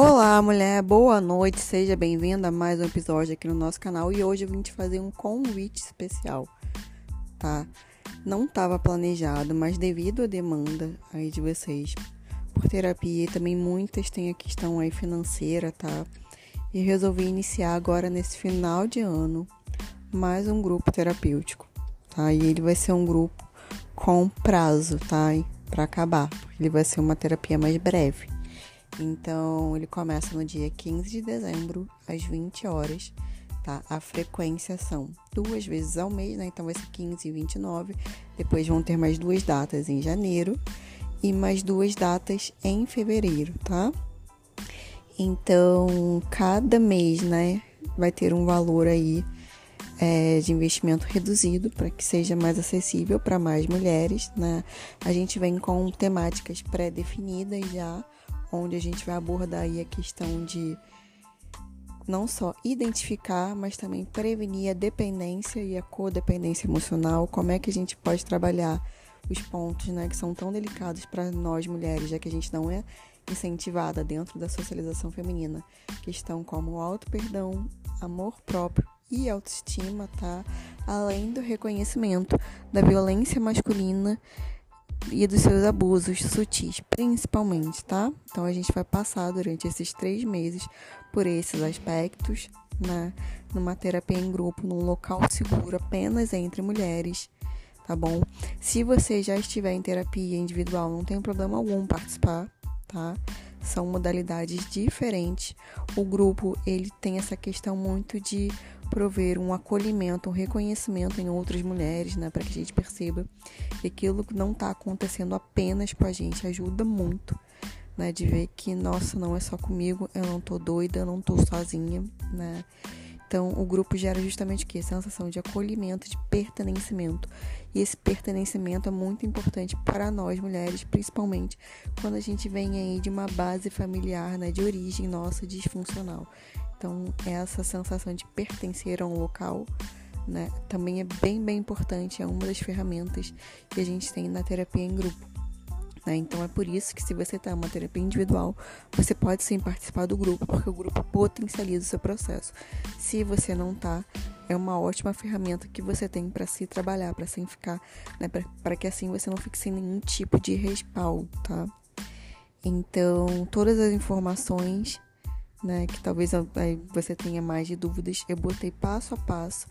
Olá, mulher, boa noite, seja bem-vinda a mais um episódio aqui no nosso canal e hoje eu vim te fazer um convite especial, tá? Não estava planejado, mas devido à demanda aí de vocês por terapia e também muitas têm a questão aí financeira, tá? E resolvi iniciar agora nesse final de ano mais um grupo terapêutico, tá? E ele vai ser um grupo com prazo, tá? Para acabar, ele vai ser uma terapia mais breve. Então, ele começa no dia 15 de dezembro, às 20 horas, tá? A frequência são duas vezes ao mês, né? Então, vai ser 15 e 29. Depois vão ter mais duas datas em janeiro e mais duas datas em fevereiro, tá? Então, cada mês, né, vai ter um valor aí é, de investimento reduzido para que seja mais acessível para mais mulheres, né? A gente vem com temáticas pré-definidas já onde a gente vai abordar aí a questão de não só identificar, mas também prevenir a dependência e a codependência emocional, como é que a gente pode trabalhar os pontos, né, que são tão delicados para nós mulheres, já que a gente não é incentivada dentro da socialização feminina, questão como auto-perdão, amor próprio e autoestima, tá? Além do reconhecimento da violência masculina e dos seus abusos sutis, principalmente, tá? Então a gente vai passar durante esses três meses por esses aspectos, né? Numa terapia em grupo, num local seguro apenas entre mulheres, tá bom? Se você já estiver em terapia individual, não tem problema algum participar, tá? São modalidades diferentes. O grupo, ele tem essa questão muito de prover um acolhimento, um reconhecimento em outras mulheres, né, para que a gente perceba que aquilo não está acontecendo apenas com a gente ajuda muito, né, de ver que nossa, não é só comigo, eu não tô doida, eu não tô sozinha, né? Então, o grupo gera justamente o que? Sensação de acolhimento, de pertencimento. E esse pertencimento é muito importante para nós mulheres, principalmente quando a gente vem aí de uma base familiar, né, de origem nossa disfuncional. Então, essa sensação de pertencer a um local, né, também é bem, bem importante, é uma das ferramentas que a gente tem na terapia em grupo. Né? Então, é por isso que se você está em uma terapia individual, você pode sim participar do grupo, porque o grupo potencializa o seu processo. Se você não está, é uma ótima ferramenta que você tem para se trabalhar, para sem ficar, né, para que assim você não fique sem nenhum tipo de respaldo, tá? Então, todas as informações né? Que talvez você tenha mais de dúvidas. Eu botei passo a passo,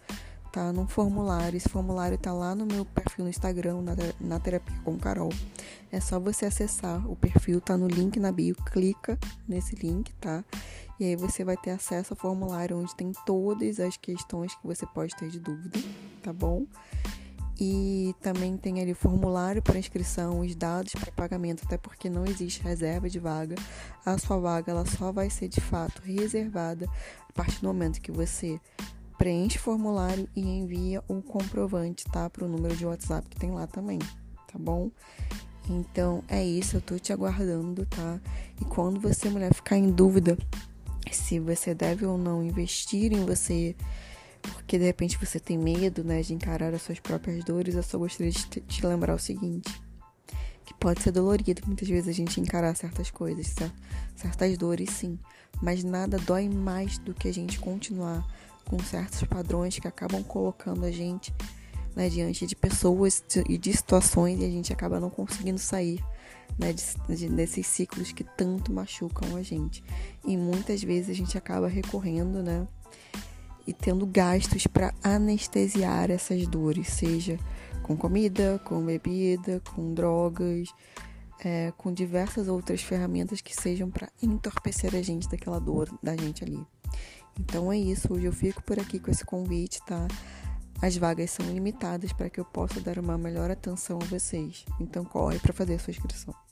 tá? Num formulário. Esse formulário tá lá no meu perfil no Instagram, na, na Terapia com Carol. É só você acessar o perfil, tá no link na bio. Clica nesse link, tá? E aí você vai ter acesso ao formulário onde tem todas as questões que você pode ter de dúvida, tá bom? E também tem ali o formulário para inscrição, os dados para pagamento, até porque não existe reserva de vaga. A sua vaga ela só vai ser de fato reservada a partir do momento que você preenche o formulário e envia o comprovante, tá? Para o número de WhatsApp que tem lá também, tá bom? Então é isso, eu tô te aguardando, tá? E quando você, mulher, ficar em dúvida se você deve ou não investir em você porque de repente você tem medo, né, de encarar as suas próprias dores, eu só gostaria de te lembrar o seguinte: que pode ser dolorido muitas vezes a gente encarar certas coisas, certas dores, sim, mas nada dói mais do que a gente continuar com certos padrões que acabam colocando a gente né, diante de pessoas e de situações e a gente acaba não conseguindo sair né, de, de, desses ciclos que tanto machucam a gente. E muitas vezes a gente acaba recorrendo, né, e tendo gastos para anestesiar essas dores, seja com comida, com bebida, com drogas, é, com diversas outras ferramentas que sejam para entorpecer a gente daquela dor da gente ali. Então é isso, hoje eu fico por aqui com esse convite, tá? As vagas são limitadas para que eu possa dar uma melhor atenção a vocês. Então corre para fazer a sua inscrição.